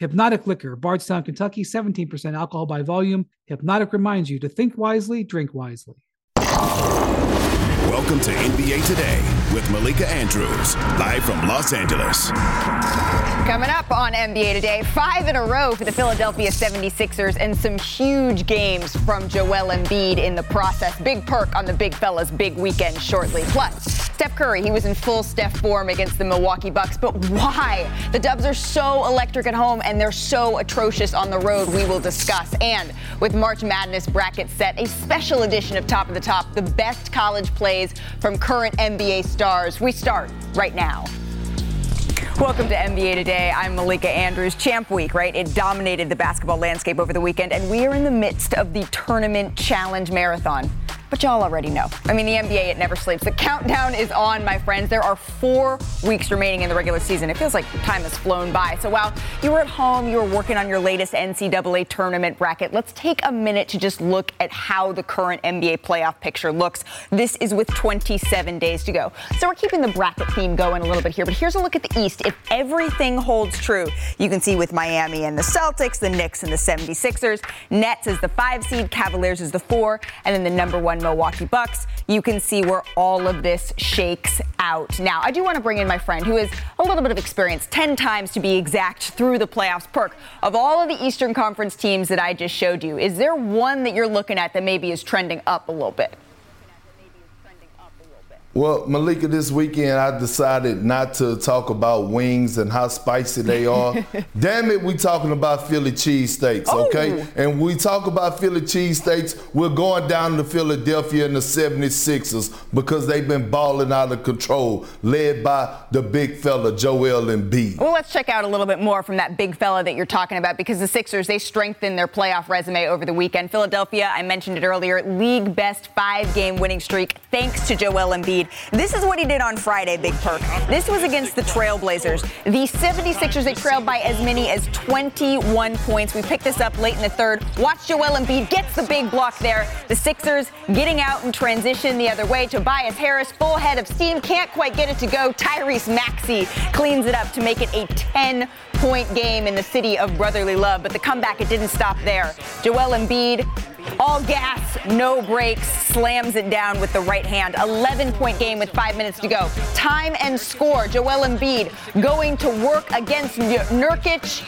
Hpnotiq Liquor, Bardstown, Kentucky, 17% alcohol by volume. Hpnotiq reminds you to think wisely, drink wisely. Welcome to NBA Today with Malika Andrews, live from Los Angeles. Coming up on NBA Today, five in a row for the Philadelphia 76ers and some huge games from Joel Embiid in the process. Big perk on the big fella's big weekend shortly. Plus, Steph Curry, he was in full Steph form against the Milwaukee Bucks, but why? The Dubs are so electric at home and they're so atrocious on the road, we will discuss. And with March Madness bracket set, a special edition of Top of the Top, the best college plays from current NBA stars. We start right now. Welcome to NBA Today. I'm Malika Andrews. Champ Week, right? It dominated the basketball landscape over the weekend, and we are in the midst of the Tournament Challenge Marathon but y'all already know. I mean, the NBA, it never sleeps. The countdown is on, my friends. There are four weeks remaining in the regular season. It feels like time has flown by. So while you were at home, you were working on your latest NCAA tournament bracket, let's take a minute to just look at how the current NBA playoff picture looks. This is with 27 days to go. So we're keeping the bracket theme going a little bit here, but here's a look at the East. If everything holds true, you can see with Miami and the Celtics, the Knicks and the 76ers, Nets is the five seed, Cavaliers is the four, and then the number one Milwaukee Bucks, you can see where all of this shakes out. Now, I do want to bring in my friend who is a little bit of experience, 10 times to be exact, through the playoffs. Perk, of all of the Eastern Conference teams that I just showed you, is there one that you're looking at that maybe is trending up a little bit? Well, Malika, this weekend I decided not to talk about wings and how spicy they are. Damn it, we talking about Philly cheesesteaks, oh. okay? And we talk about Philly cheesesteaks, we're going down to Philadelphia in the 76ers because they've been balling out of control, led by the big fella, Joel Embiid. Well, let's check out a little bit more from that big fella that you're talking about because the Sixers, they strengthened their playoff resume over the weekend. Philadelphia, I mentioned it earlier, league best five-game winning streak thanks to Joel Embiid. This is what he did on Friday, Big Perk. This was against the Trailblazers. The 76ers, they trailed by as many as 21 points. We picked this up late in the third. Watch Joel Embiid gets the big block there. The Sixers getting out in transition the other way. Tobias Harris, full head of steam, can't quite get it to go. Tyrese Maxey cleans it up to make it a 10 point game in the city of brotherly love. But the comeback, it didn't stop there. Joel Embiid all gas, no brakes, slams it down with the right hand. 11 point game with five minutes to go. Time and score. Joel Embiid going to work against Nurkic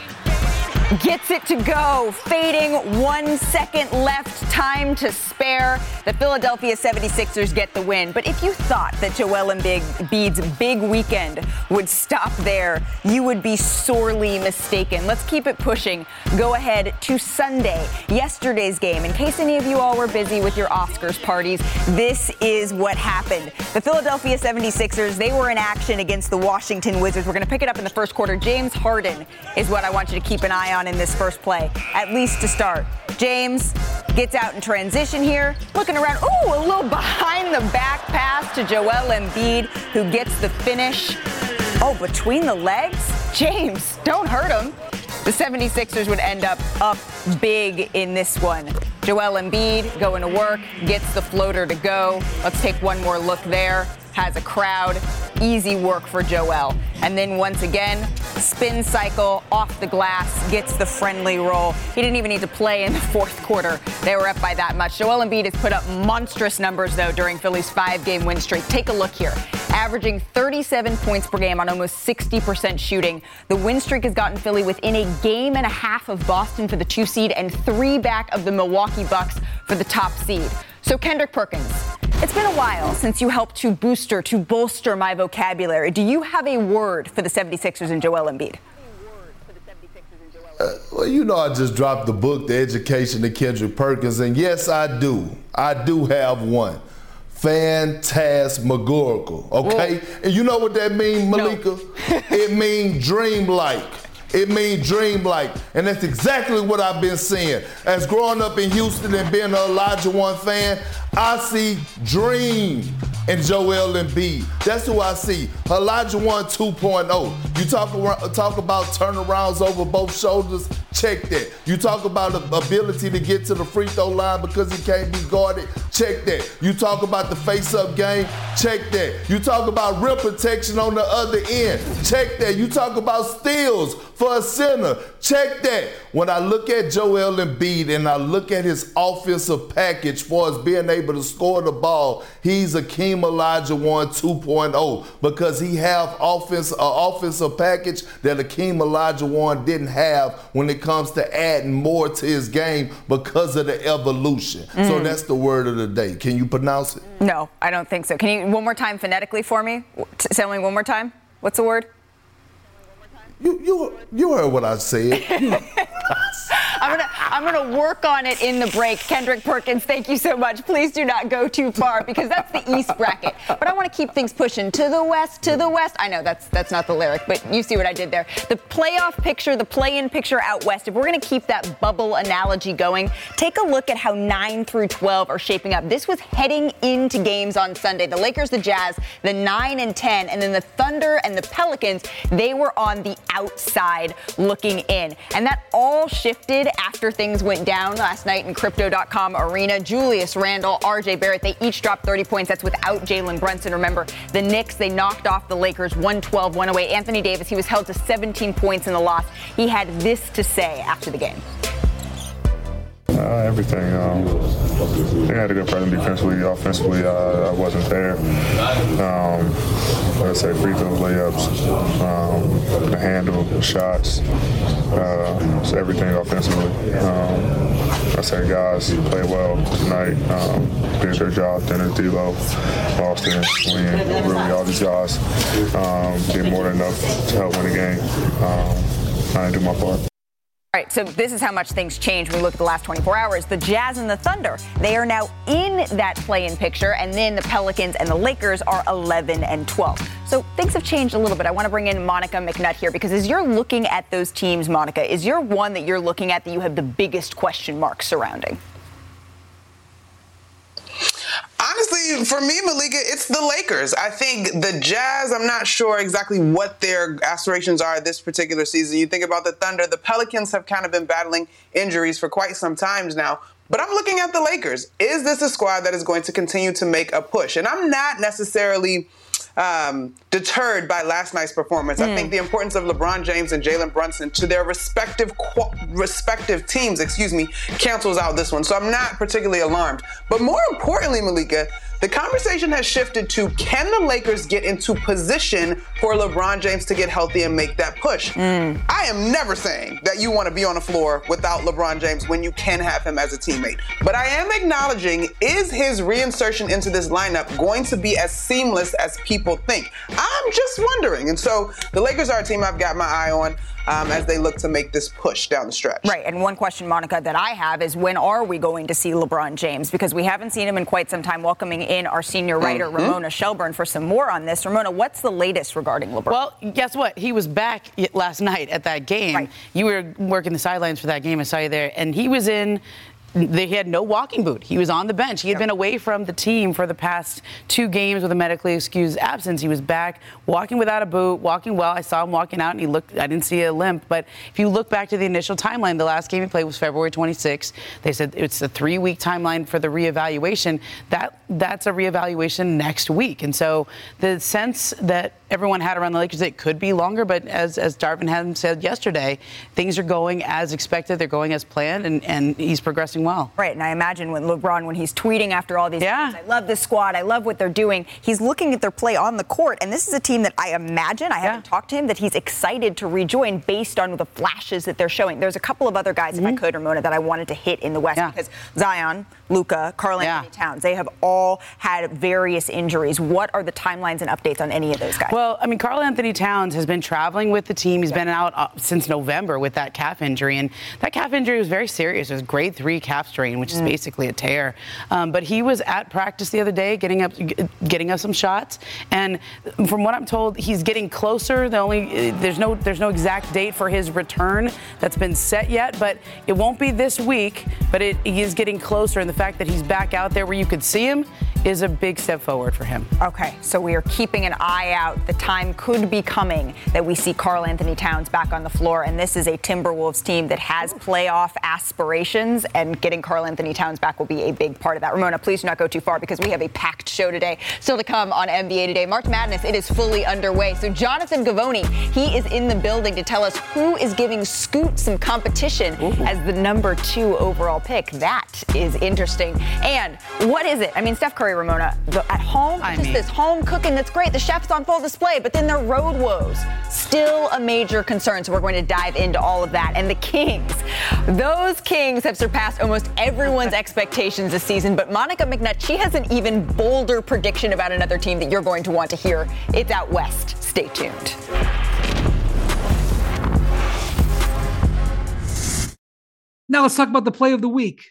gets it to go. Fading, one second left, time to spare. The Philadelphia 76ers get the win. But if you thought that Joel Embiid's big weekend would stop there, you would be sorely mistaken. Let's keep it pushing. Go ahead to Sunday, yesterday's game. In case any of you all were busy with your Oscars parties, this is what happened. The Philadelphia 76ers, they were in action against the Washington Wizards. We're going to pick it up in the first quarter. James Harden is what I want you to keep an eye on in this first play, at least to start. James gets out in transition here, looking around. Ooh, a little behind the back pass to Joel Embiid, who gets the finish. Oh, between the legs? James, don't hurt him. The 76ers would end up up big in this one. Joel Embiid going to work, gets the floater to go. Let's take one more look there has a crowd. Easy work for Joel. And then once again, spin cycle off the glass, gets the friendly roll. He didn't even need to play in the fourth quarter. They were up by that much. Joel Embiid has put up monstrous numbers, though, during Philly's five game win streak. Take a look here. Averaging 37 points per game on almost 60% shooting. The win streak has gotten Philly within a game and a half of Boston for the two seed and three back of the Milwaukee Bucks for the top seed. So, Kendrick Perkins, it's been a while since you helped to booster, to bolster my vocabulary. Do you have a word for the 76ers and Joel Embiid? Uh, well, you know, I just dropped the book, The Education of Kendrick Perkins, and yes, I do. I do have one. Phantasmagorical, okay? Well, and you know what that means, Malika? No. it means dreamlike. It means dream-like. And that's exactly what I've been seeing. As growing up in Houston and being an one fan, I see dream in Joel Embiid. That's who I see. Olajuwon 2.0. You talk, talk about turnarounds over both shoulders, check that. You talk about the ability to get to the free throw line because he can't be guarded, check that. You talk about the face-up game, check that. You talk about rim protection on the other end, check that. You talk about steals for a sinner. check that. When I look at Joel Embiid and I look at his offensive package for us being able to score the ball, he's Akeem Olajuwon 2.0 because he have offense, uh, offensive package that Akeem Olajuwon didn't have when it comes to adding more to his game because of the evolution. Mm. So that's the word of the day. Can you pronounce it? No, I don't think so. Can you one more time phonetically for me? Tell me one more time. What's the word? You you you heard what I said. I'm gonna I'm gonna work on it in the break. Kendrick Perkins, thank you so much. Please do not go too far because that's the East bracket. But I want to keep things pushing to the West, to the West. I know that's that's not the lyric, but you see what I did there. The playoff picture, the play-in picture out west. If we're gonna keep that bubble analogy going, take a look at how nine through 12 are shaping up. This was heading into games on Sunday. The Lakers, the Jazz, the nine and 10, and then the Thunder and the Pelicans. They were on the outside looking in, and that all shifted after things went down last night in Crypto.com Arena. Julius Randle, RJ Barrett, they each dropped 30 points. That's without Jalen Brunson. Remember, the Knicks, they knocked off the Lakers 112 108. Anthony Davis, he was held to 17 points in the loss. He had this to say after the game. Uh, everything. Um, they had a good presence defensively, offensively. Uh, I wasn't there. Um, like I said, free throws, layups, um, the handle, the shots, uh, everything offensively. Um, I said guys play well tonight. Um, did their job. Dennis, D'Lo, Boston, Win, really all these guys um, did more than enough to help win the game. Um, I didn't do my part. All right, so this is how much things change when we look at the last 24 hours. The Jazz and the Thunder, they are now in that play-in picture, and then the Pelicans and the Lakers are 11 and 12. So things have changed a little bit. I want to bring in Monica McNutt here because as you're looking at those teams, Monica, is your one that you're looking at that you have the biggest question mark surrounding? Honestly, for me, Malika, it's the Lakers. I think the Jazz, I'm not sure exactly what their aspirations are this particular season. You think about the Thunder, the Pelicans have kind of been battling injuries for quite some times now. But I'm looking at the Lakers. Is this a squad that is going to continue to make a push? And I'm not necessarily um, deterred by last night's performance. Mm. I think hmm. the importance of LeBron James and Jalen Brunson to their respective qu- respective teams, excuse me, cancels out this one. So I'm not particularly alarmed. But more importantly, Malika, the conversation has shifted to can the Lakers get into position for LeBron James to get healthy and make that push? Mm. I am never saying that you want to be on the floor without LeBron James when you can have him as a teammate. But I am acknowledging is his reinsertion into this lineup going to be as seamless as people think? I'm just wondering. And so the Lakers are a team I've got my eye on um, as they look to make this push down the stretch. Right. And one question, Monica, that I have is when are we going to see LeBron James? Because we haven't seen him in quite some time. Welcoming in our senior writer, mm-hmm. Ramona Shelburne, for some more on this. Ramona, what's the latest regarding LeBron? Well, guess what? He was back last night at that game. Right. You were working the sidelines for that game. I saw you there. And he was in they had no walking boot. He was on the bench. He had yep. been away from the team for the past two games with a medically excused absence. He was back walking without a boot, walking well. I saw him walking out and he looked, I didn't see a limp. But if you look back to the initial timeline, the last game he played was February 26th. They said it's a three week timeline for the reevaluation. That That's a reevaluation next week. And so the sense that everyone had around the Lakers it could be longer, but as, as Darvin had said yesterday, things are going as expected. They're going as planned, and, and he's progressing well. Right, and I imagine when LeBron, when he's tweeting after all these yeah. games, I love this squad, I love what they're doing, he's looking at their play on the court, and this is a team that I imagine, I yeah. haven't talked to him, that he's excited to rejoin based on the flashes that they're showing. There's a couple of other guys, mm-hmm. if I mm-hmm. could, Ramona, that I wanted to hit in the West yeah. because Zion, Luka, Karl Anthony yeah. Towns. They have all had various injuries. What are the timelines and updates on any of those guys? Well, I mean, Karl Anthony Towns has been traveling with the team. He's been out uh, since November with that calf injury, and that calf injury was very serious. It was grade three calf strain, which is mm. basically a tear. Um, but he was at practice the other day, getting up, getting us some shots, and from what I'm told, he's getting closer. The only there's no there's no exact date for his return that's been set yet, but it won't be this week. But it, he is getting closer, and the fact that he's back out there where you could see him is a big step forward for him. Okay, so we are keeping an eye out. The time could be coming that we see Karl-Anthony Towns back on the floor, and this is a Timberwolves team that has playoff aspirations, and getting Karl-Anthony Towns back will be a big part of that. Ramona, please do not go too far because we have a packed show today. Still to come on NBA Today. March Madness, it is fully underway. So Jonathan Givony, he is in the building to tell us who is giving Scoot some competition Ooh. as the number two overall pick. That is interesting. And what is it? I mean, Steph Curry Ramona. The, at home, I just mean. this home cooking that's great. The chef's on full display, but then their road woes still a major concern. So we're going to dive into all of that. And the Kings, those Kings have surpassed almost everyone's expectations this season. But Monica McNutt, she has an even bolder prediction about another team that you're going to want to hear. It's out west. Stay tuned. Now let's talk about the play of the week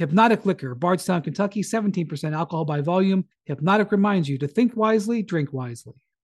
Hpnotiq Liquor, Bardstown, Kentucky, 17% alcohol by volume. Hpnotiq reminds you to think wisely, drink wisely.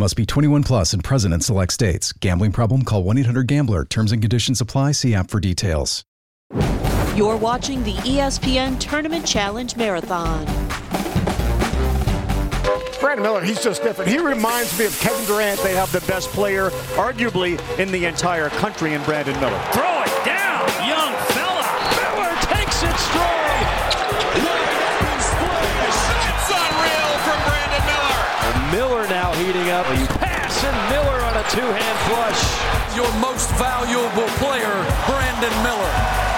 Must be 21 plus and present in select states. Gambling problem? Call 1 800 GAMBLER. Terms and conditions apply. See app for details. You're watching the ESPN Tournament Challenge Marathon. Brandon Miller, he's just different. He reminds me of Kevin Durant. They have the best player, arguably, in the entire country in Brandon Miller. Throw it Miller. Miller now heating up. Pass and Miller on a two-hand flush. Your most valuable player, Brandon Miller.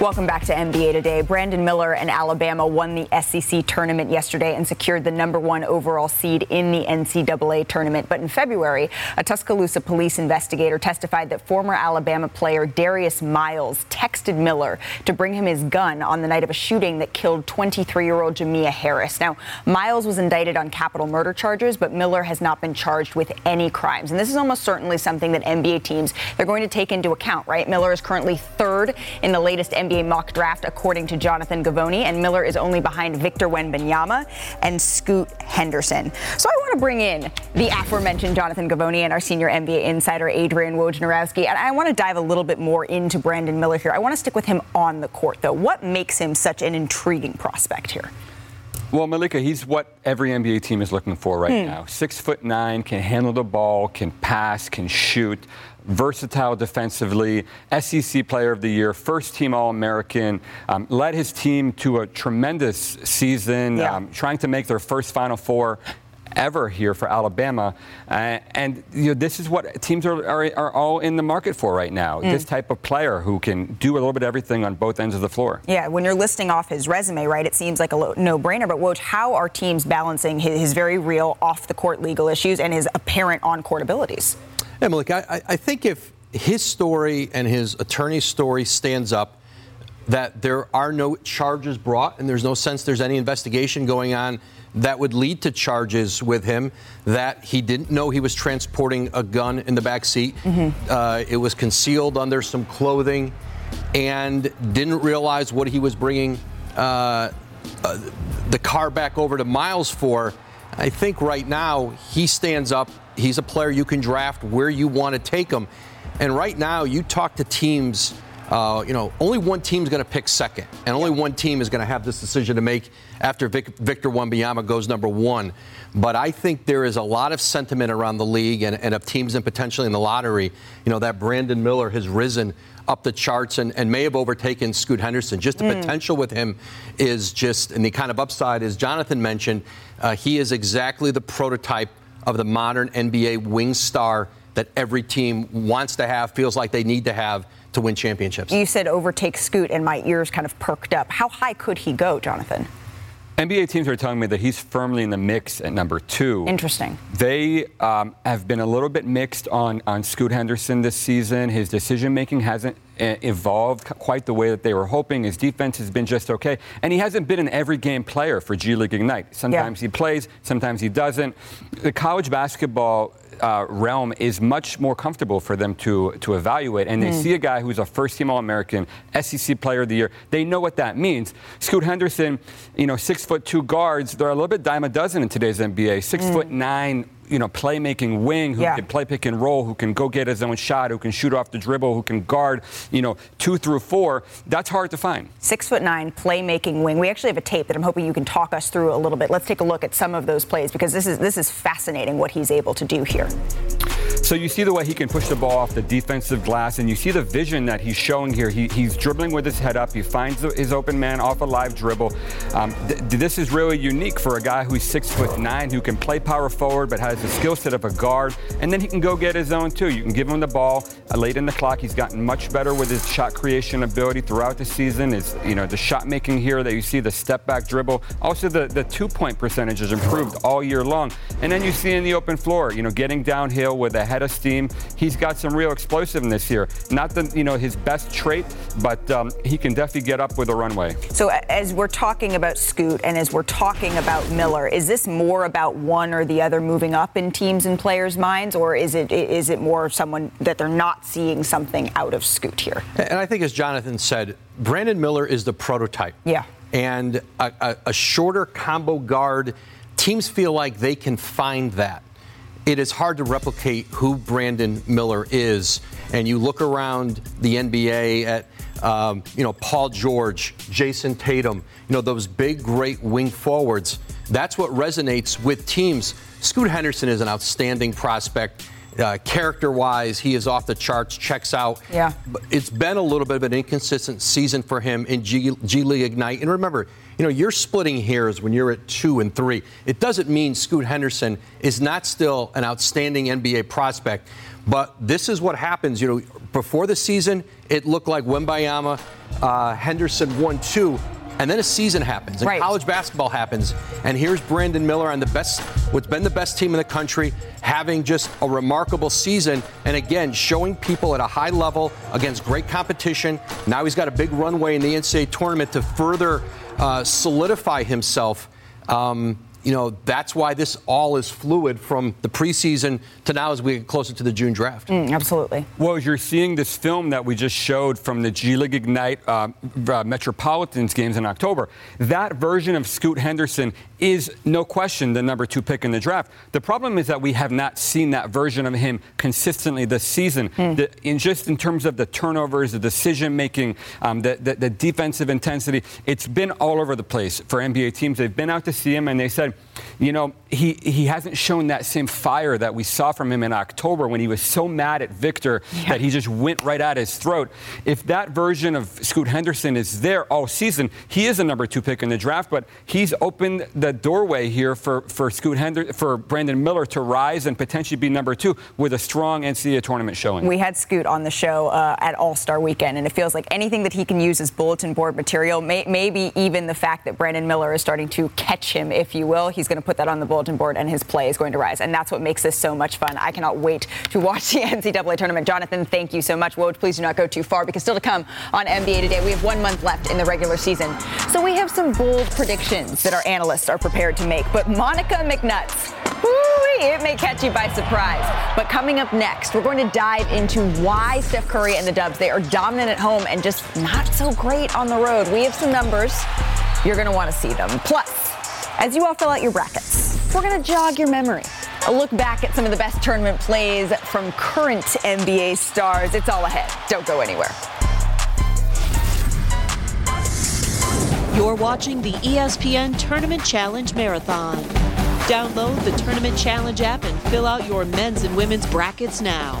Welcome back to NBA Today. Brandon Miller and Alabama won the SEC tournament yesterday and secured the number one overall seed in the NCAA tournament. But in February, a Tuscaloosa police investigator testified that former Alabama player Darius Miles texted Miller to bring him his gun on the night of a shooting that killed 23 year old Jamea Harris. Now, Miles was indicted on capital murder charges, but Miller has not been charged with any crimes. And this is almost certainly something that NBA teams they're going to take into account, right? Miller is currently third in the latest NBA NBA mock draft, according to Jonathan Givony, and Miller is only behind Victor Wembanyama and Scoot Henderson. So I want to bring in the aforementioned Jonathan Givony and our senior NBA insider Adrian Wojnarowski, and I want to dive a little bit more into Brandon Miller here. I want to stick with him on the court, though. What makes him such an intriguing prospect here? Well, Malika, he's what every NBA team is looking for right hmm. now. Six foot nine, can handle the ball, can pass, can shoot versatile defensively, SEC Player of the Year, first team All American, um, led his team to a tremendous season, yeah. um, trying to make their first Final Four ever here for Alabama. Uh, and you know, this is what teams are, are, are, all in the market for right now. Mm. This type of player who can do a little bit of everything on both ends of the floor. Yeah, when you're listing off his resume, right, it seems like a no-brainer. But Woj, how are teams balancing his, his very real off-the-court legal issues and his apparent on-court abilities? Yeah, Malik, I, I think if his story and his attorney's story stands up, that there are no charges brought and there's no sense there's any investigation going on that would lead to charges with him that he didn't know he was transporting a gun in the back seat. Mm-hmm. Uh, it was concealed under some clothing and didn't realize what he was bringing uh, uh, the car back over to Miles for. I think right now he stands up He's a player you can draft where you want to take him. And right now, you talk to teams Uh, you know, only one team is going to pick second, and only one team is going to have this decision to make after Vic, Victor Wembanyama goes number one. But I think there is a lot of sentiment around the league and, and of teams and potentially in the lottery. You know, that Brandon Miller has risen up the charts and, and may have overtaken Scoot Henderson. Just the Mm. potential with him is just, and the kind of upside, as Jonathan mentioned, uh, he is exactly the prototype of the modern NBA wing star that every team wants to have, feels like they need to have to win championships. You said overtake Scoot, and my ears kind of perked up. How high could he go, Jonathan? NBA teams are telling me that he's firmly in the mix at number two. Interesting. They um, have been a little bit mixed on, on Scoot Henderson this season. His decision making hasn't uh, evolved quite the way that they were hoping. His defense has been just okay. And he hasn't been an every game player for G League Ignite. Sometimes he plays, sometimes he doesn't. The college basketball uh, realm is much more comfortable for them to, to evaluate. And they Hmm. see a guy who's a first team All American, SEC Player of the Year. They know what that means. Scoot Henderson, you know, six foot two guards, they're a little bit dime a dozen in today's NBA. Six Hmm. foot nine. You know, playmaking wing who Yeah. can play pick and roll, who can go get his own shot, who can shoot off the dribble, who can guard, you know, two through four. That's hard to find. Six foot nine playmaking wing. We actually have a tape that I'm hoping you can talk us through a little bit. Let's take a look at some of those plays because this is this is fascinating what he's able to do here. So you see the way he can push the ball off the defensive glass, and you see the vision that he's showing here. He, he's dribbling with his head up. He finds his open man off a live dribble. Um, th- this is really unique for a guy who's six foot nine, who can play power forward, but has the skill set of a guard. And then he can go get his own too. You can give him the ball uh, late in the clock. He's gotten much better with his shot creation ability throughout the season. Is you know the shot making here that you see the step back dribble. Also the the two point percentage has improved all year long. And then you see in the open floor, you know, getting downhill with a head of steam. He's got some real explosiveness here. Not the you know his best trait, but um, he can definitely get up with a runway. So as we're talking about Scoot and as we're talking about Miller, is this more about one or the other moving up in teams and players' minds, or is it is it more someone that they're not seeing something out of Scoot here? And I think, as Jonathan said, Brandon Miller is the prototype. Yeah. And a, a, a shorter combo guard, teams feel like they can find that. It is hard to replicate who Brandon Miller is. And you look around the NBA at, um, you know, Paul George, Jayson Tatum, you know, those big, great wing forwards. That's what resonates with teams. Scoot Henderson is an outstanding prospect. Uh, character wise, he is off the charts, checks out. Yeah. But it's been a little bit of an inconsistent season for him in G, G League Ignite. And remember, you know, you're splitting hairs when you're at two and three. It doesn't mean Scoot Henderson is not still an outstanding NBA prospect. But this is what happens. You know, before the season, it looked like Wembanyama, uh, Henderson one two. And then a season happens, and Right. college basketball happens, and here's Brandon Miller on the best, what's been the best team in the country, having just a remarkable season, and again showing people at a high level against great competition. Now he's got a big runway in the NCAA tournament to further uh, solidify himself. Um, you know, that's why this all is fluid from the preseason to now as we get closer to the June draft. absolutely. Well, as you're seeing this film that we just showed from the G League Ignite uh, uh, Metropolitans games in October, that version of Scoot Henderson is no question the number two pick in the draft. The problem is that we have not seen that version of him consistently this season. The, in just in terms of the turnovers, the decision making, um, the, the, the defensive intensity, it's been all over the place for NBA teams. They've been out to see him and they said, you know, he, he hasn't shown that same fire that we saw from him in October when he was so mad at Victor that he just went right at his throat. If that version of Scoot Henderson is there all season, he is a number two pick in the draft, but he's opened the doorway here for, for Scoot Hender, for Brandon Miller to rise and potentially be number two with a strong NCAA tournament showing. We had Scoot on the show uh, at All Star Weekend, and it feels like anything that he can use as bulletin board material, may, maybe even the fact that Brandon Miller is starting to catch him, if you will, he's going to put that on the bulletin board, and his play is going to rise. And that's what makes this so much fun. I cannot wait to watch the NCAA tournament. Jonathan, thank you so much. Woj, please do not go too far because still to come on NBA Today, we have one month left in the regular season. So we have some bold predictions that our analysts are prepared to make. But Monica McNutt's, woo, it may catch you by surprise. But coming up next, we're going to dive into why Steph Curry and the Dubs, they are dominant at home and just not so great on the road. We have some numbers. You're going to want to see them. Plus, as you all fill out your brackets. We're going to jog your memory. A look back at some of the best tournament plays from current NBA stars. It's all ahead. Don't go anywhere. You're watching the ESPN Tournament Challenge Marathon. Download the Tournament Challenge app and fill out your men's and women's brackets now.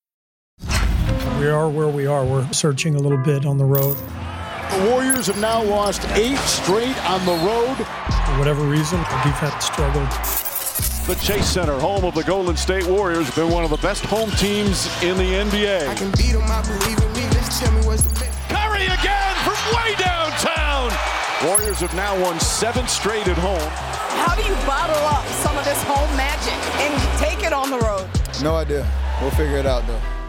We are where we are. We're searching a little bit on the road. The Warriors have now lost eight straight on the road. For whatever reason, the defense struggled. The Chase Center, home of the Golden State Warriors, has been one of the best home teams in the NBA. I can beat them, I believe in me. Let's tell me what's the best. Curry again from way downtown. Warriors have now won seven straight at home. How do you bottle up some of this home magic and take it on the road? No idea. We'll figure it out though.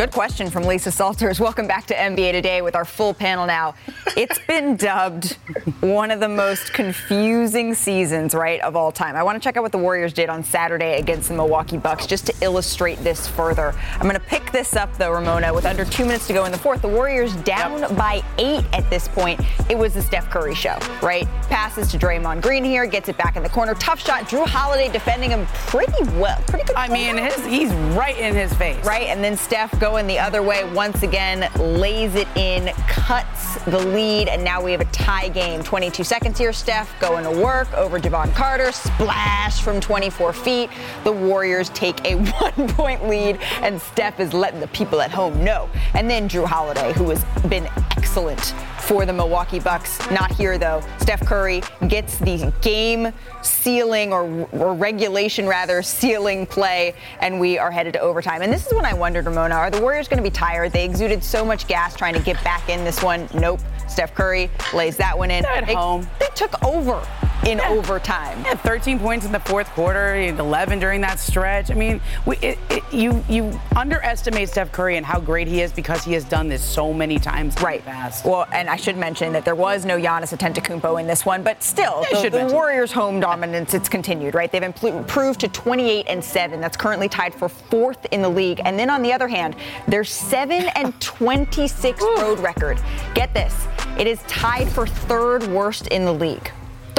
Good question from Lisa Salters. Welcome back to NBA Today with our full panel now. It's been dubbed one of the most confusing seasons, right, of all time. I want to check out what the Warriors did on Saturday against the Milwaukee Bucks just to illustrate this further. I'm going to pick this up, though, Ramona, with under two minutes to go in the fourth. The Warriors down yep. by eight at this point. It was the Steph Curry show, right? Passes to Draymond Green here, gets it back in the corner. Tough shot. Jrue Holiday defending him pretty well. Pretty good. I mean, his, he's right in his face. Right, and then Steph goes going the other way once again, lays it in, cuts the lead, and now we have a tie game. 22 seconds here. Steph going to work over Jevon Carter, splash from 24 feet. The Warriors take a one point lead, and Steph is letting the people at home know. And then Jrue Holiday, who has been excellent for the Milwaukee Bucks. Not here though. Steph Curry gets the game sealing or, or, regulation rather sealing play, and we are headed to overtime. And this is when I wondered, Ramona, are the Warriors going to be tired? They exuded so much gas trying to get back in this one. Nope. Steph Curry lays that one in. At they, home. They took over in yeah. overtime. Yeah, 13 points in the fourth quarter, 11 during that stretch. I mean, we, it, it, you you underestimate Steph Curry and how great he is because he has done this so many times right. past. Well, and I should mention that there was no Giannis Antetokounmpo in this one, but still, yeah, the, the Warriors' home dominance it's continued. Right, they've improved to 28 and seven. That's currently tied for fourth in the league. And then on the other hand, their seven and 26 road record. Get this, it is tied for third worst in the league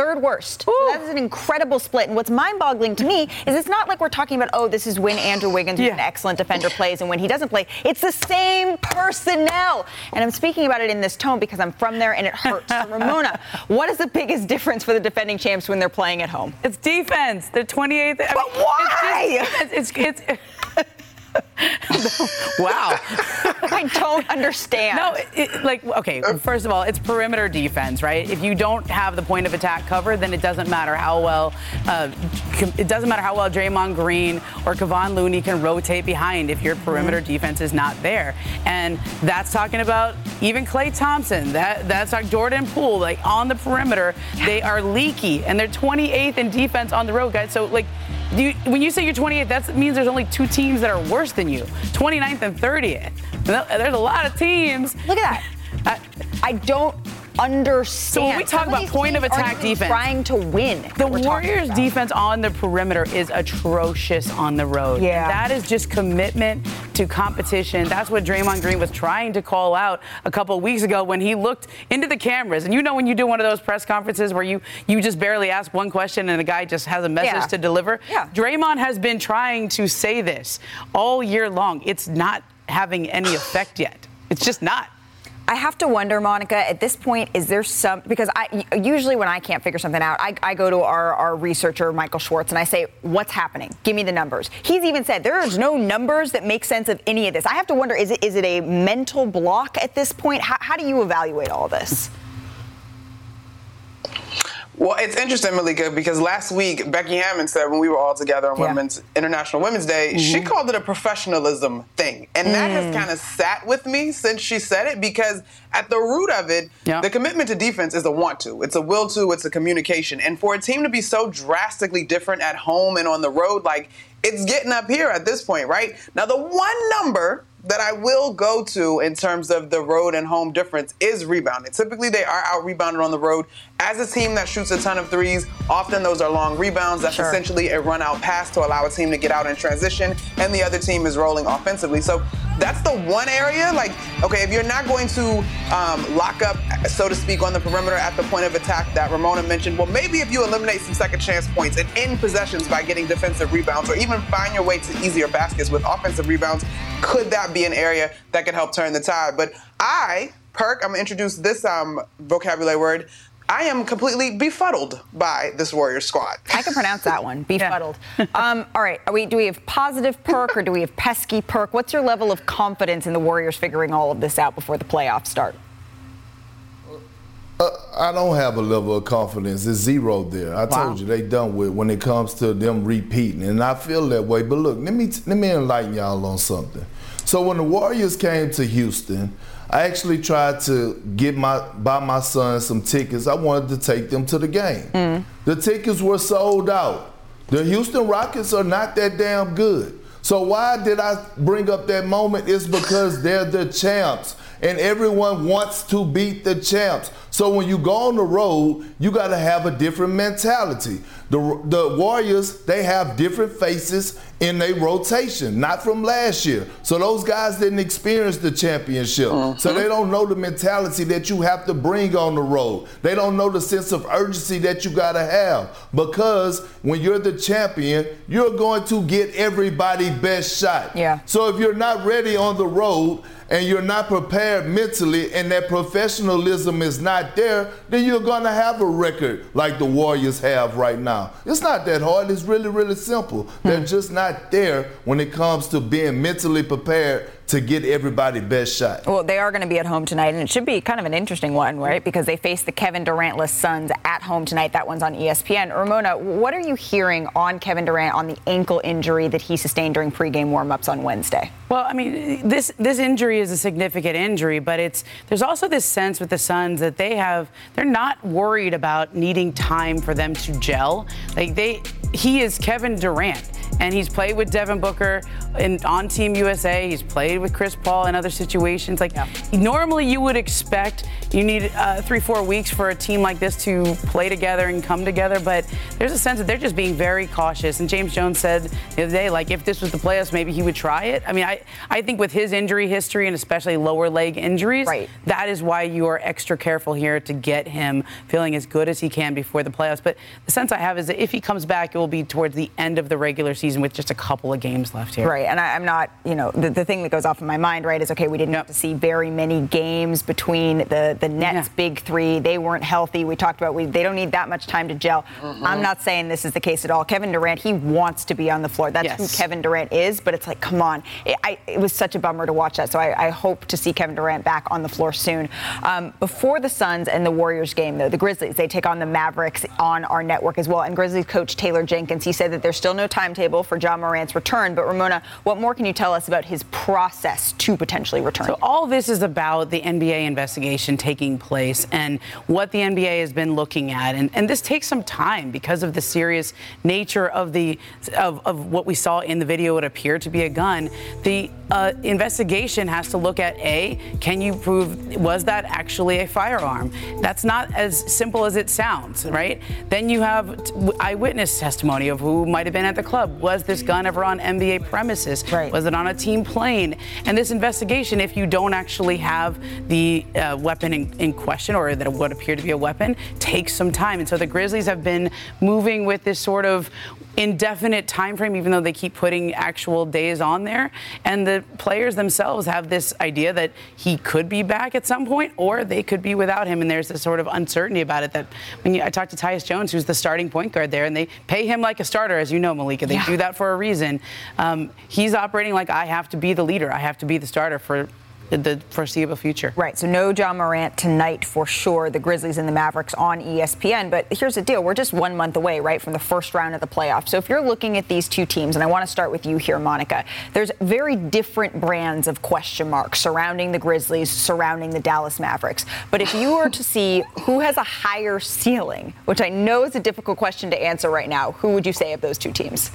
third worst. So that is an incredible split. And what's mind-boggling to me is it's not like we're talking about, oh, this is when Andrew Wiggins, who's an excellent defender, plays and when he doesn't play. It's the same personnel. And I'm speaking about it in this tone because I'm from there and it hurts. so Ramona, what is the biggest difference for the defending champs when they're playing at home? It's defense. They're 28th. But I mean, why? It's, it's, it's wow. I don't understand. No, it, like, okay, first of all, it's perimeter defense, right? If you don't have the point of attack covered, then it doesn't matter how well, uh, it doesn't matter how well Draymond Green or Kevon Looney can rotate behind if your perimeter mm-hmm. defense is not there. And that's talking about even Klay Thompson. That That's like Jordan Poole, like on the perimeter, yeah. they are leaky and they're 28th in defense on the road, guys. So, like, you, when you say you're 28th, that means there's only two teams that are worse than you 29th and 30th. There's a lot of teams. Look at that. I, I don't understand. So when we talk about point of attack defense, trying to win. The Warriors' defense on the perimeter is atrocious on the road. Yeah, that is just commitment to competition. That's what Draymond Green was trying to call out a couple weeks ago when he looked into the cameras. And you know when you do one of those press conferences where you you just barely ask one question and the guy just has a message yeah. to deliver. Yeah. Draymond has been trying to say this all year long. It's not having any effect yet. It's just not. I have to wonder, Monica, at this point, is there some, because I usually when I can't figure something out, I, I go to our, our researcher, Michael Schwartz, and I say, what's happening? Give me the numbers. He's even said there's no numbers that make sense of any of this. I have to wonder, is it, is it a mental block at this point? How, how do you evaluate all this? Well, it's interesting, Malika, because last week Becky Hammon said when we were all together on yeah. Women's International Women's Day, mm-hmm. she called it a professionalism thing, and mm. that has mm. kind of sat with me since she said it because at the root of it, yeah. the commitment to defense is a want to, it's a will to, it's a communication, and for a team to be so drastically different at home and on the road, like it's getting up here at this point, right? Now, the one number that I will go to in terms of the road and home difference is rebounding. Typically, they are out rebounded on the road. As a team that shoots a ton of threes, often those are long rebounds. That's sure. essentially a run out pass to allow a team to get out in transition, and the other team is rolling offensively. So that's the one area. Like, okay, if you're not going to um, lock up, so to speak, on the perimeter at the point of attack that Ramona mentioned, well, maybe if you eliminate some second chance points and end possessions by getting defensive rebounds, or even find your way to easier baskets with offensive rebounds, could that be an area that could help turn the tide? But I, Perk, I'm gonna introduce this um, vocabulary word. I am completely befuddled by this Warriors squad. I can pronounce that one, befuddled. um, all right, we, do we have positive perk or do we have pesky perk? What's your level of confidence in the Warriors figuring all of this out before the playoffs start? Uh, I don't have a level of confidence. It's zero there. I wow. told you they done with when it comes to them repeating, and I feel that way. But look, let me let me enlighten y'all on something. So when the Warriors came to Houston, I actually tried to get my buy my son some tickets. I wanted to take them to the game. Mm. The tickets were sold out. The Houston Rockets are not that damn good. So why did I bring up that moment? It's because they're the champs and everyone wants to beat the champs. So when you go on the road, you got to have a different mentality. The, the Warriors, they have different faces in their rotation, not from last year. So those guys didn't experience the championship. Uh-huh. So they don't know the mentality that you have to bring on the road. They don't know the sense of urgency that you got to have. Because when you're the champion, you're going to get everybody best shot. Yeah. So if you're not ready on the road, and you're not prepared mentally and that professionalism is not there, then you're going to have a record like the Warriors have right now. It's not that hard. It's really, really simple. They're hmm. just not there when it comes to being mentally prepared to get everybody best shot. Well, they are going to be at home tonight, and it should be kind of an interesting one, right? Because they face the Kevin Durantless Suns at home tonight. That one's on ESPN. Ramona, what are you hearing on Kevin Durant on the ankle injury that he sustained during pregame warmups on Wednesday? Well, I mean, this this injury is a significant injury, but it's there's also this sense with the Suns that they have they're not worried about needing time for them to gel. Like they, he is Kevin Durant and he's played with Devin Booker in, on Team USA. He's played with Chris Paul in other situations. Like yeah. normally, you would expect you need uh, three, four weeks for a team like this to play together and come together. But there's a sense that they're just being very cautious. And James Jones said the other day, like if this was the playoffs, maybe he would try it. I mean, I I think with his injury history and especially lower leg injuries, right. that is why you are extra careful here to get him feeling as good as he can before the playoffs. But the sense I have is that if he comes back, will be towards the end of the regular season with just a couple of games left here. Right. And I, am not, you know, the, the thing that goes off in my mind, right, is okay, we didn't yep. have to see very many games between the, the Nets' yeah. big three. They weren't healthy. We talked about we, they don't need that much time to gel. Mm-hmm. I'm not saying this is the case at all. Kevin Durant, he wants to be on the floor. That's yes. who Kevin Durant is, but it's like, come on. It, I, it was such a bummer to watch that. So I, I, hope to see Kevin Durant back on the floor soon. Um, before the Suns and the Warriors game, though, the Grizzlies, they take on the Mavericks on our network as well. And Grizzlies coach Taylor Jenkins, he said that there's still no timetable for Ja Morant's return. But Ramona, what more can you tell us about his process to potentially return? So all this is about the NBA investigation taking place and what the NBA has been looking at. And, and this takes some time because of the serious nature of the of, of what we saw in the video. It appeared to be a gun. The uh, investigation has to look at a can you prove was that actually a firearm? That's not as simple as it sounds, right? Then you have eyewitness testimony of who might have been at the club. Was this gun ever on NBA premises? Right. Was it on a team plane? And this investigation, if you don't actually have the uh, weapon in in, in question or that would appear to be a weapon takes some time. And so the Grizzlies have been moving with this sort of indefinite time frame even though they keep putting actual days on there. And the players themselves have this idea that he could be back at some point or they could be without him. And there's this sort of uncertainty about it that when you, I talked to Tyus Jones who's the starting point guard there and they pay him like a starter as you know Malika. They yeah. do that for a reason. Um, he's operating like I have to be the leader. I have to be the starter for the foreseeable future. Right. So no Ja Morant tonight for sure. The Grizzlies and the Mavericks on ESPN. But here's the deal: we're just one month away, right, from the first round of the playoffs. So if you're looking at these two teams, and I want to start with you here, Monica, there's very different brands of question marks surrounding the Grizzlies, surrounding the Dallas Mavericks. But if you were to see who has a higher ceiling, which I know is a difficult question to answer right now, who would you say of those two teams?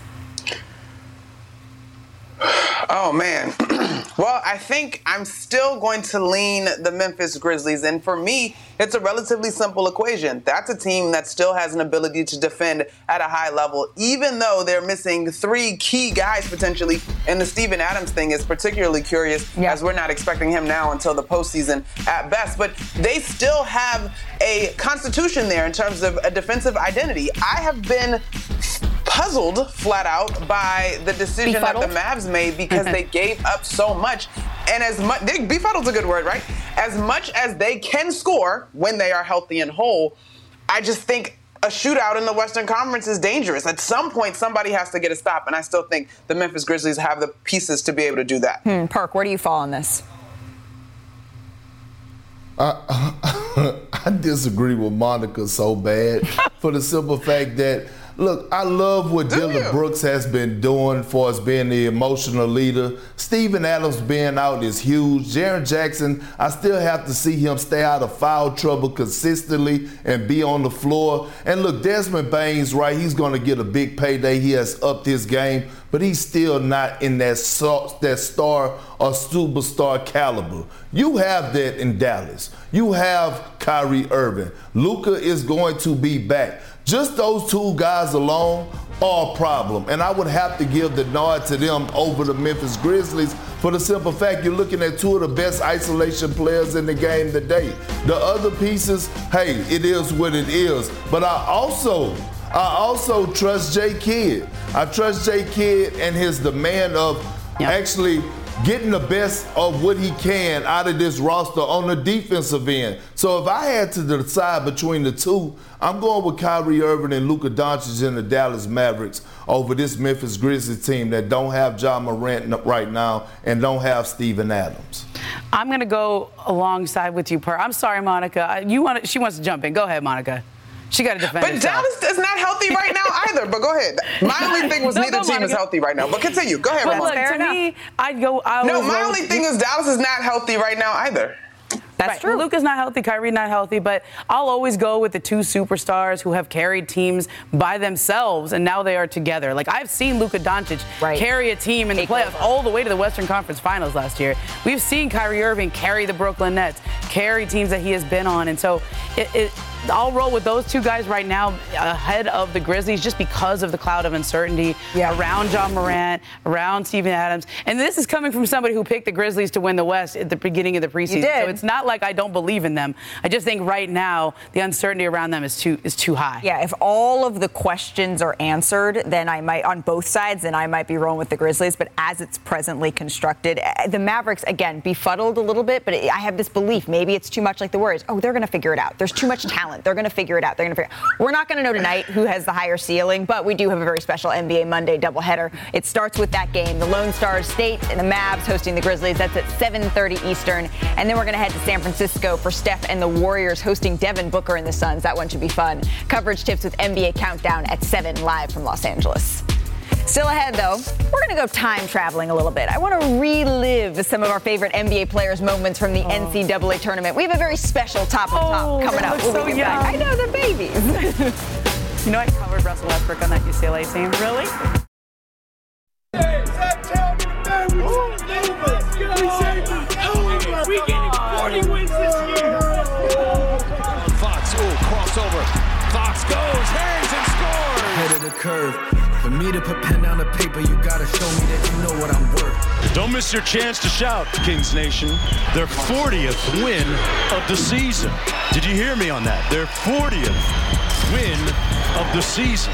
Oh man. well, I think I'm still going to lean the Memphis Grizzlies. And for me, it's a relatively simple equation. That's a team that still has an ability to defend at a high level, even though they're missing three key guys potentially. And the Steven Adams thing is particularly curious yeah. as we're not expecting him now until the postseason at best. But they still have a constitution there in terms of a defensive identity. I have been puzzled flat out by the decision Befuddled? that the Mavs made because they gave up so much. And as much, befuddled's a good word, right? As much as they can score when they are healthy and whole, I just think a shootout in the Western Conference is dangerous. At some point, somebody has to get a stop, and I still think the Memphis Grizzlies have the pieces to be able to do that. Hmm, Perk, where do you fall on this? I, I disagree with Monica so bad for the simple fact that Look, I love what you? Brooks has been doing for us being the emotional leader. Steven Adams being out is huge. Jaren Jackson, I still have to see him stay out of foul trouble consistently and be on the floor. And look, Desmond Bane's right. He's going to get a big payday. He has upped his game, but he's still not in that, that star or superstar caliber. You have that in Dallas. You have Kyrie Irving. Luka is going to be back. Just those two guys alone are a problem. And I would have to give the nod to them over the Memphis Grizzlies for the simple fact you're looking at two of the best isolation players in the game today. The other pieces, hey, it is what it is. But I also I also trust Jay Kidd. I trust Jay Kidd and his demand of yep. actually getting the best of what he can out of this roster on the defensive end. So if I had to decide between the two, I'm going with Kyrie Irving and Luka Doncic and the Dallas Mavericks over this Memphis Grizzlies team that don't have Ja Morant right now and don't have Steven Adams. I'm going to go alongside with you, Per. I'm sorry, Monica. You want she wants to jump in. Go ahead, Monica. She got to defend But herself. Dallas is not healthy right now either. But go ahead. My only thing was no, neither team is healthy right now. But continue. Go ahead. But look, to enough. me, I'd go. I no, my only thing is Dallas is not healthy right now either. That's right. true. Luka's not healthy, Kyrie not healthy, but I'll always go with the two superstars who have carried teams by themselves and now they are together. Like I've seen Luka Doncic right. carry a team in Take the playoffs over. all the way to the Western Conference Finals last year. We've seen Kyrie Irving carry the Brooklyn Nets, carry teams that he has been on, and so it, it I'll roll with those two guys right now ahead of the Grizzlies just because of the cloud of uncertainty yeah. around Ja Morant, around Steven Adams. And this is coming from somebody who picked the Grizzlies to win the West at the beginning of the preseason. So it's not like I don't believe in them. I just think right now the uncertainty around them is too is too high. Yeah, if all of the questions are answered, then I might on both sides, then I might be rolling with the Grizzlies. But as it's presently constructed, eh, the Mavericks again befuddled a little bit. But I have this belief maybe it's too much like the Warriors. Oh, they're going to figure it out. There's too much talent talent. They're going to figure it out. They're going to figure. We're not going to know tonight who has the higher ceiling, but we do have a very special NBA Monday doubleheader. It starts with that game, the Lone Star State and the Mavs hosting the Grizzlies. That's at 7:30 Eastern, and then we're going to head to San Francisco for Steph and the Warriors hosting Devin Booker and the Suns. That one should be fun. Coverage tips with NBA Countdown at 7 live from Los Angeles. Still ahead, though, we're going to go time traveling a little bit. I want to relive some of our favorite NBA players' moments from the oh. NCAA tournament. We have a very special top of top oh, coming up. We'll so young. Back. I know the babies. you know, I covered Russell Westbrook on that UCLA team. Really? Fox, ooh, crossover. Fox goes, hangs and scores. Head of the curve. For me to put pen paper, you gotta show me that you know what I'm worth. Don't miss your chance to shout, Kings Nation. Their 40th win of the season. Did you hear me on that? Their 40th win of the season.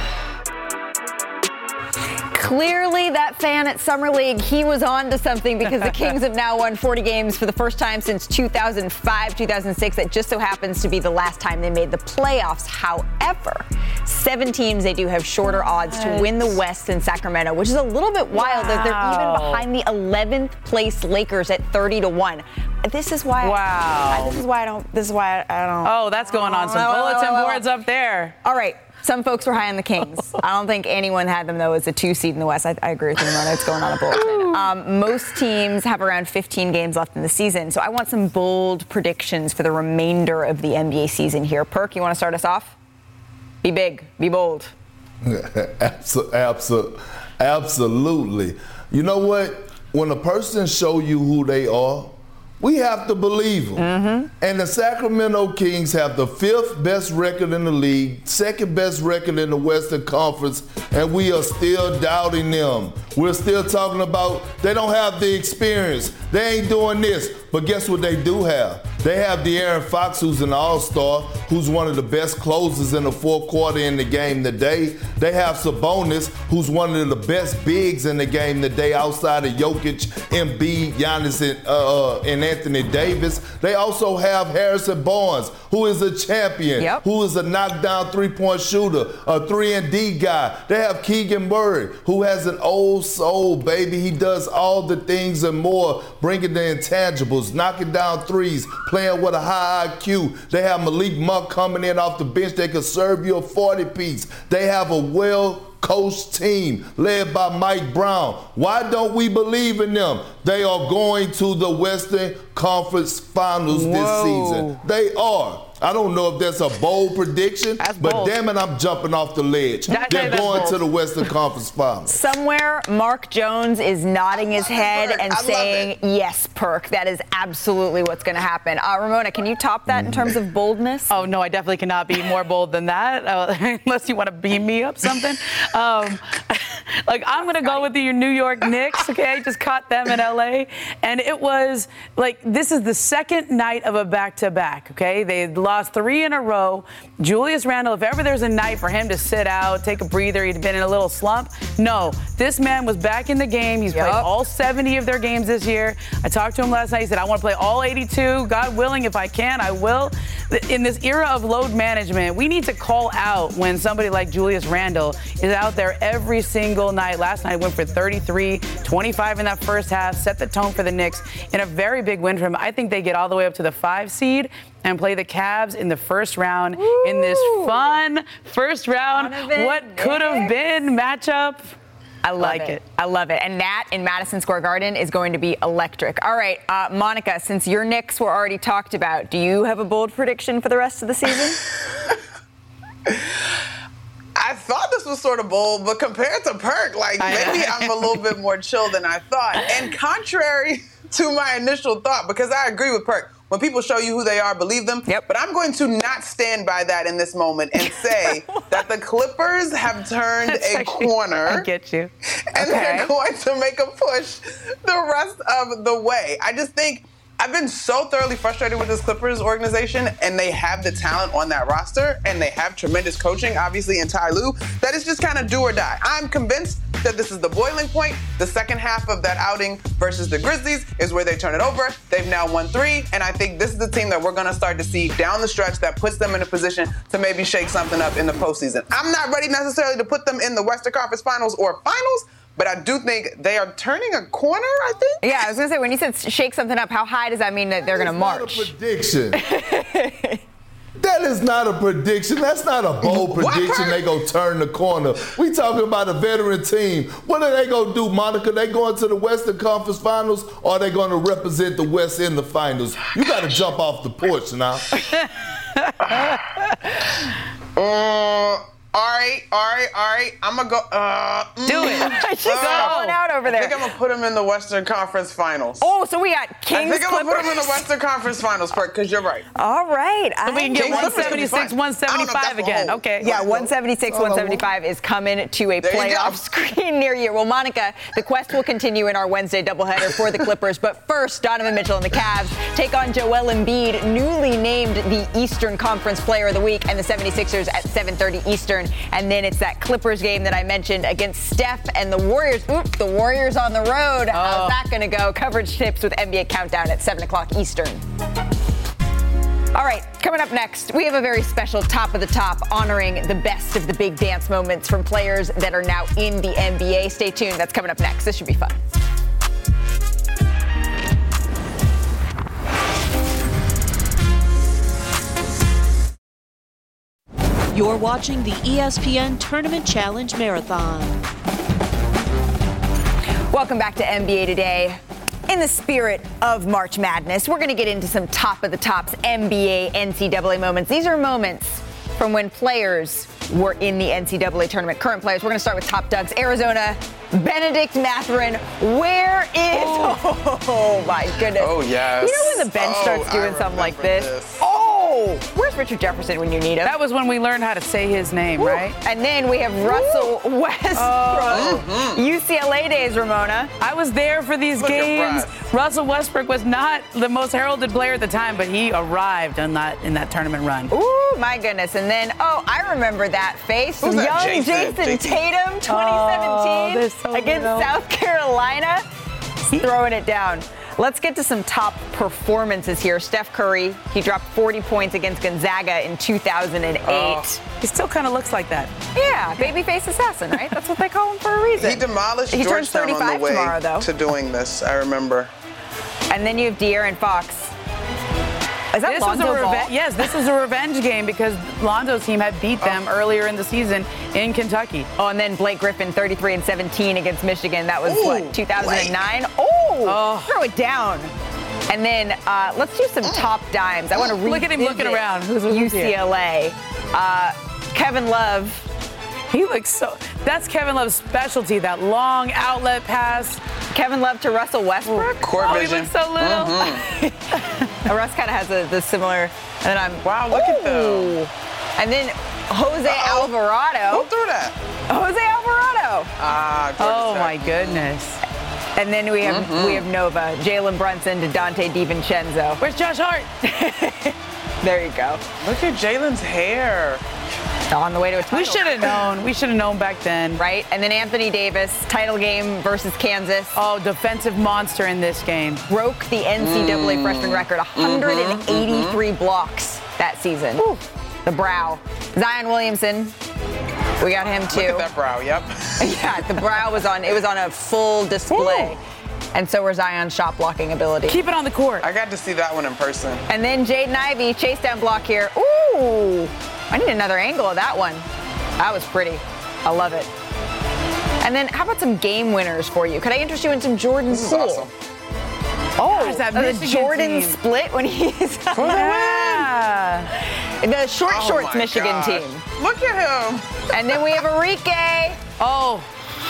Clearly, that fan at Summer League, he was on to something because the Kings have now won 40 games for the first time since 2005, 2006. That just so happens to be the last time they made the playoffs. However, seven teams, they do have shorter odds to win the West than Sacramento, which is a little bit wild that they're even behind the 11th place Lakers at 30 to 1. This is why. Wow. I, this is why I don't. This is why I, I don't. Oh, that's going on some bulletin boards up there. All right. Some folks were high on the Kings. I don't think anyone had them though as a two seed in the West. I, I agree with you, Ramona. It's going on a bulletin. Um, most teams have around 15 games left in the season, so I want some bold predictions for the remainder of the NBA season here. Perk, you want to start us off? Be big, be bold. Absolutely. Absolutely. You know what? When a person show you who they are, we have to believe them. Mm-hmm. And the Sacramento Kings have the fifth best record in the league, second best record in the Western Conference, and we are still doubting them. We're still talking about they don't have the experience. They ain't doing this. But guess what they do have? They have De'Aaron Fox, who's an all-star, who's one of the best closers in the fourth quarter in the game today. They have Sabonis, who's one of the best bigs in the game today outside of Jokic, Embiid, Giannis, and, uh, and Anthony Davis. They also have Harrison Barnes, who is a champion, Yep. who is a knockdown three-point shooter, a three and D guy. They have Keegan Murray, who has an old soul, baby. He does all the things and more, bringing the intangibles, knocking down threes, playing with a high IQ. They have Malik Monk coming in off the bench. They can serve you a 40 piece. They have a well coached team led by Mike Brown. Why don't we believe in them? They are going to the Western Conference Finals this season. They are. I don't know if that's a bold prediction, but bold. damn it, I'm jumping off the ledge. That- They're that's going bold. to the Western Conference Finals. Somewhere, Mark Jones is nodding his head and I saying, "Yes, Perk. That is absolutely what's going to happen." Uh, Ramona, can you top that in terms of boldness? Oh no, I definitely cannot be more bold than that, uh, unless you want to beam me up something. Um, like I'm gonna go with the New York Knicks. Okay, I just caught them in LA, and it was like this is the second night of a back-to-back. Okay, they lost three in a row. Julius Randle, if ever there's a night for him to sit out, take a breather, he'd been in a little slump. No, this man was back in the game. He's played all 70 of their games this year. I talked to him last night. He said, "I want to play all 82. God willing, if I can, I will." In this era of load management, we need to call out when somebody like Julius Randle is out there every single night. Last night went for 33, 25 in that first half, set the tone for the Knicks in a very big win for him. I think they get all the way up to the five seed and play the Cavs in the first round in this fun first round. Donovan What could have been matchup? I like it. it. I love it. And that in Madison Square Garden is going to be electric. All right, uh, Monica, since your Knicks were already talked about, do you have a bold prediction for the rest of the season? I thought this was sort of bold, but compared to Perk, like maybe I'm a little bit more chill than I thought. And contrary to my initial thought, because I agree with Perk, when people show you who they are, believe them. Yep. But I'm going to not stand by that in this moment and say that the Clippers have turned That's a actually- corner. I get you. and they're going to make a push the rest of the way. I just think I've been so thoroughly frustrated with this Clippers organization, and they have the talent on that roster, and they have tremendous coaching, obviously, in Ty Lue, that it's just kind of do or die. I'm convinced that this is the boiling point. The second half of that outing versus the Grizzlies is where they turn it over. They've now won three, and I think this is the team that we're going to start to see down the stretch that puts them in a position to maybe shake something up in the postseason. I'm not ready necessarily to put them in the Western Conference Finals or Finals, but I do think they are turning a corner, I think. yeah, I was going to say, when you said shake something up, how high does that mean that they're going to march? Prediction. That is not a prediction. That's not a bold prediction. They go turn the corner. We talking about a veteran team. What are they gonna do, Monica? They going to the Western Conference Finals, or are they gonna represent the West in the finals? You got to jump off the porch now. Uh, All right, all right, all right. I'm gonna go. Uh, Do it. She's going out over there. I think I'm gonna put them in the Western Conference Finals. Oh, so we got Kings. I Kings think I'm gonna put them in the Western Conference Finals, because you're right. All right. So we can get Kings Clippers could be 176, fine. I don't know if that's 175 again. Okay. Yeah, 176, 175 is coming to a There you playoff screen near you. Well, Monica, the quest will continue in our Wednesday doubleheader for the Clippers. But first, Donovan Mitchell and the Cavs take on Joel Embiid, newly named the Eastern Conference Player of the Week, and the 76ers at 7:30 Eastern. And then it's that Clippers game that I mentioned against Steph and the Warriors. Oop, the Warriors on the road. How's oh. that going to go? Coverage tips with NBA Countdown at 7 o'clock Eastern. All right, coming up next, we have a very special top of the top honoring the best of the big dance moments from players that are now in the NBA. Stay tuned, that's coming up next. This should be fun. You're watching the ESPN Tournament Challenge Marathon. Welcome back to NBA Today. In the spirit of March Madness, we're going to get into some top of the tops NBA NCAA moments. These are moments from when players were in the NCAA tournament. Current players. We're going to start with top ducks. Arizona, Bennedict Mathurin. Where is? Oh. oh, my goodness. Oh, yes. You know when the bench Oh, starts I doing something like this? this. Oh, where's Richard Jefferson when you need him? That was when we learned how to say his name, Woo. right? And then we have Russell Westbrook. Mm-hmm. Oh. UCLA days, Ramona. I was there for these Look games. Russell Westbrook was not the most heralded player at the time, but he arrived in that in that tournament run. Ooh, my goodness. And then, oh, I remember that face. Who's Young that? Jayson, Jayson? Tatum, 2017 Oh, so against little. South Carolina. He's throwing it down. Let's get to some top performances here. Steph Curry, he dropped 40 points against Gonzaga in 2008. Oh. He still kind of looks like that. Yeah, babyface assassin, right? That's what they call him for a reason. He demolished He turns Georgetown on 35 the way tomorrow, though. to doing this. I remember. And then you have De'Aaron Fox. Is that This was Lonzo a Ball? reve- yes, this was a revenge game because Lonzo's team had beat them earlier in the season in Kentucky. Oh, and then Blake Griffin, 33 and 17 against Michigan. That was Ooh, what 2009. Oh, Oh. throw it down. And then uh, let's do some top dimes. I want to Look at him looking around. Who's- who's? UCLA. Uh, Kevin Love. He looks so. That's Kevin Love's specialty. That long outlet pass. Kevin Love to Russell Westbrook. Court oh, he vision. looks so little. Uh, Russ kind of has a, the similar. And then I'm Wow, look at them. And then Jose Uh-oh. Alvarado. Who threw that? Jose Alvarado. Ah, Oh Georgia my goodness. And then we have Mm-hmm. we have Nova, Jalen Brunson to Donte DiVincenzo. Where's Josh Hart? There you go. Look at Jalen's hair. On the way to a title. We should have known. We should have known back then. right? And then Anthony Davis, title game versus Kansas, Oh, defensive monster in this game. broke the NCAA Mm. freshman record, Mm-hmm. 183 blocks that season. The brow. Zion Williamson, we got him too. Look at that brow. Yep. yeah, the brow was on. It was on a full display. And so were Zion's shot blocking ability. Keep it on the court. I got to see that one in person. And then Jaden Ivey, chase down block here. Ooh, I need another angle of that one. That was pretty. I love it. And then how about some game winners for you? Could I interest you in some Jordan This is Poole? awesome. Oh, that the Jordan team. split when he's Yeah. the short Oh shorts Michigan gosh. team. Look at him. And then we have Arike. Oh,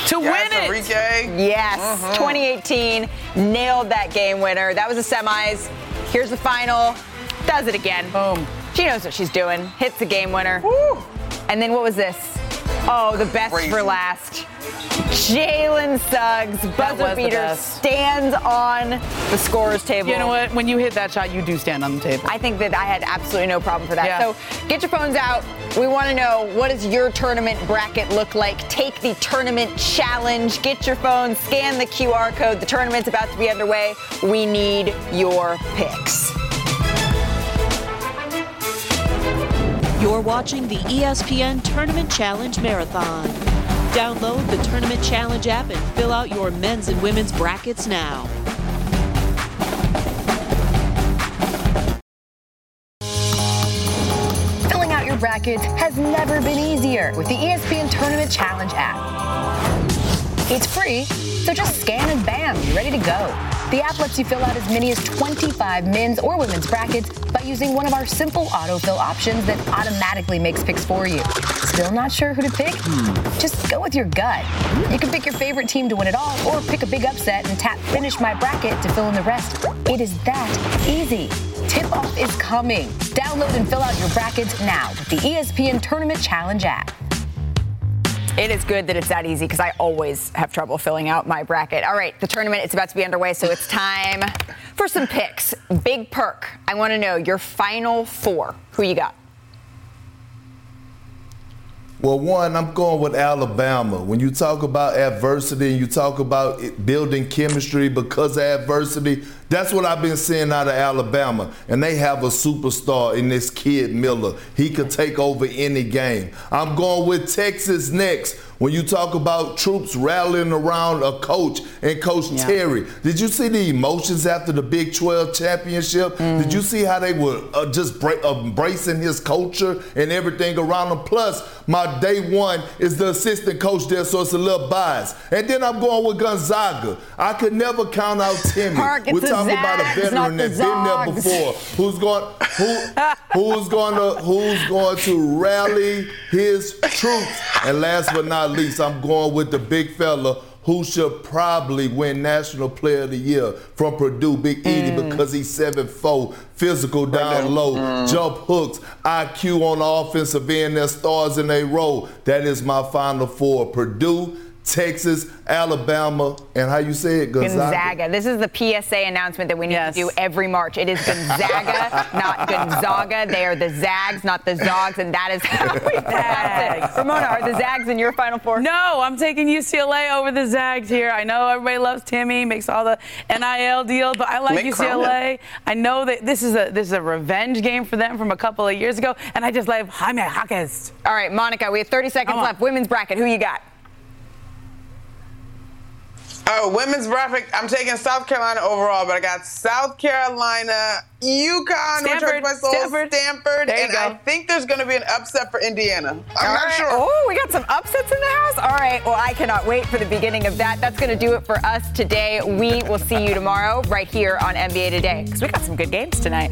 to Yes, win it. Arike. Yes, Mhm. 2018 nailed that game winner. That was the semis. Here's the final. Does it again. Boom. She knows what she's doing. Hits the game winner. And then what was this? Oh, the best Crazy. for last. Jalen Suggs, buzzer beater, stands on the scorer's table. You know what? When you hit that shot, you do stand on the table. I think that I had absolutely no problem for that. Yeah. So get your phones out. We want to know what does your tournament bracket look like? Take the tournament challenge. Get your phone, scan the QR code. The tournament's about to be underway. We need your picks. You're watching the ESPN Tournament Challenge Marathon. Download the Tournament Challenge app and fill out your men's and women's brackets now. Filling out your brackets has never been easier with the ESPN Tournament Challenge app. It's free, so just scan and bam, you're ready to go. The app lets you fill out as many as 25 men's or women's brackets by using one of our simple autofill options that automatically makes picks for you. Still not sure who to pick? Just go with your gut. You can pick your favorite team to win it all or pick a big upset and tap finish my bracket to fill in the rest. It is that easy. Tip off is coming. Download and fill out your brackets now with the ESPN Tournament Challenge app. It is good that it's that easy because I always have trouble filling out my bracket. All right, the tournament is about to be underway, so it's time for some picks. Big perk. I want to know your final four. Who you got? Well, one, I'm going with Alabama. When you talk about adversity and you talk about building chemistry because of adversity, that's what I've been seeing out of Alabama. And they have a superstar in this kid Miller. He could take over any game. I'm going with Texas next. When you talk about troops rallying around a coach and Coach yeah. Terry, did you see the emotions after the Big 12 championship? Mm. Did you see how they were uh, just bra- embracing his culture and everything around him? Plus, my day one is the assistant coach there, so it's a little biased. And then I'm going with Gonzaga. I could never count out. Perk, We're talking about a veteran that's been there before. Who's going? Who? who's going to? Who's going to rally his troops? And last but not least, I'm going with the big fella who should probably win National Player of the Year from Purdue, Big Edey, mm. because he's 7'4", physical down low, mm. jump hooks, IQ on the offensive end, their stars in a row. That is my final four. Purdue, Texas, Alabama, and how you say it, Gonzaga. Gonzaga. This is the PSA announcement that we need yes. to do every March. It is Gonzaga, not Gonzaga. They are the Zags, not the Zogs, and that is how we pronounce it. Ramona, are the Zags in your Final Four? No, I'm taking UCLA over the Zags here. I know everybody loves Timme, makes all the NIL deals, but I like Mick UCLA. Cronin. I know that this is a this is a revenge game for them from a couple of years ago, and I just love Jaime Jaquez. All right, Monica, we have 30 seconds left. Women's bracket. Who you got? Oh, women's bracket. I'm taking South Carolina overall, but I got South Carolina, UConn, Stanford, my soul, Stanford, Stanford and go. I think there's going to be an upset for Indiana. I'm All not right. sure. Oh, we got some upsets in the house. All right. Well, I cannot wait for the beginning of that. That's going to do it for us today. We will see you tomorrow right here on NBA Today because we got some good games tonight.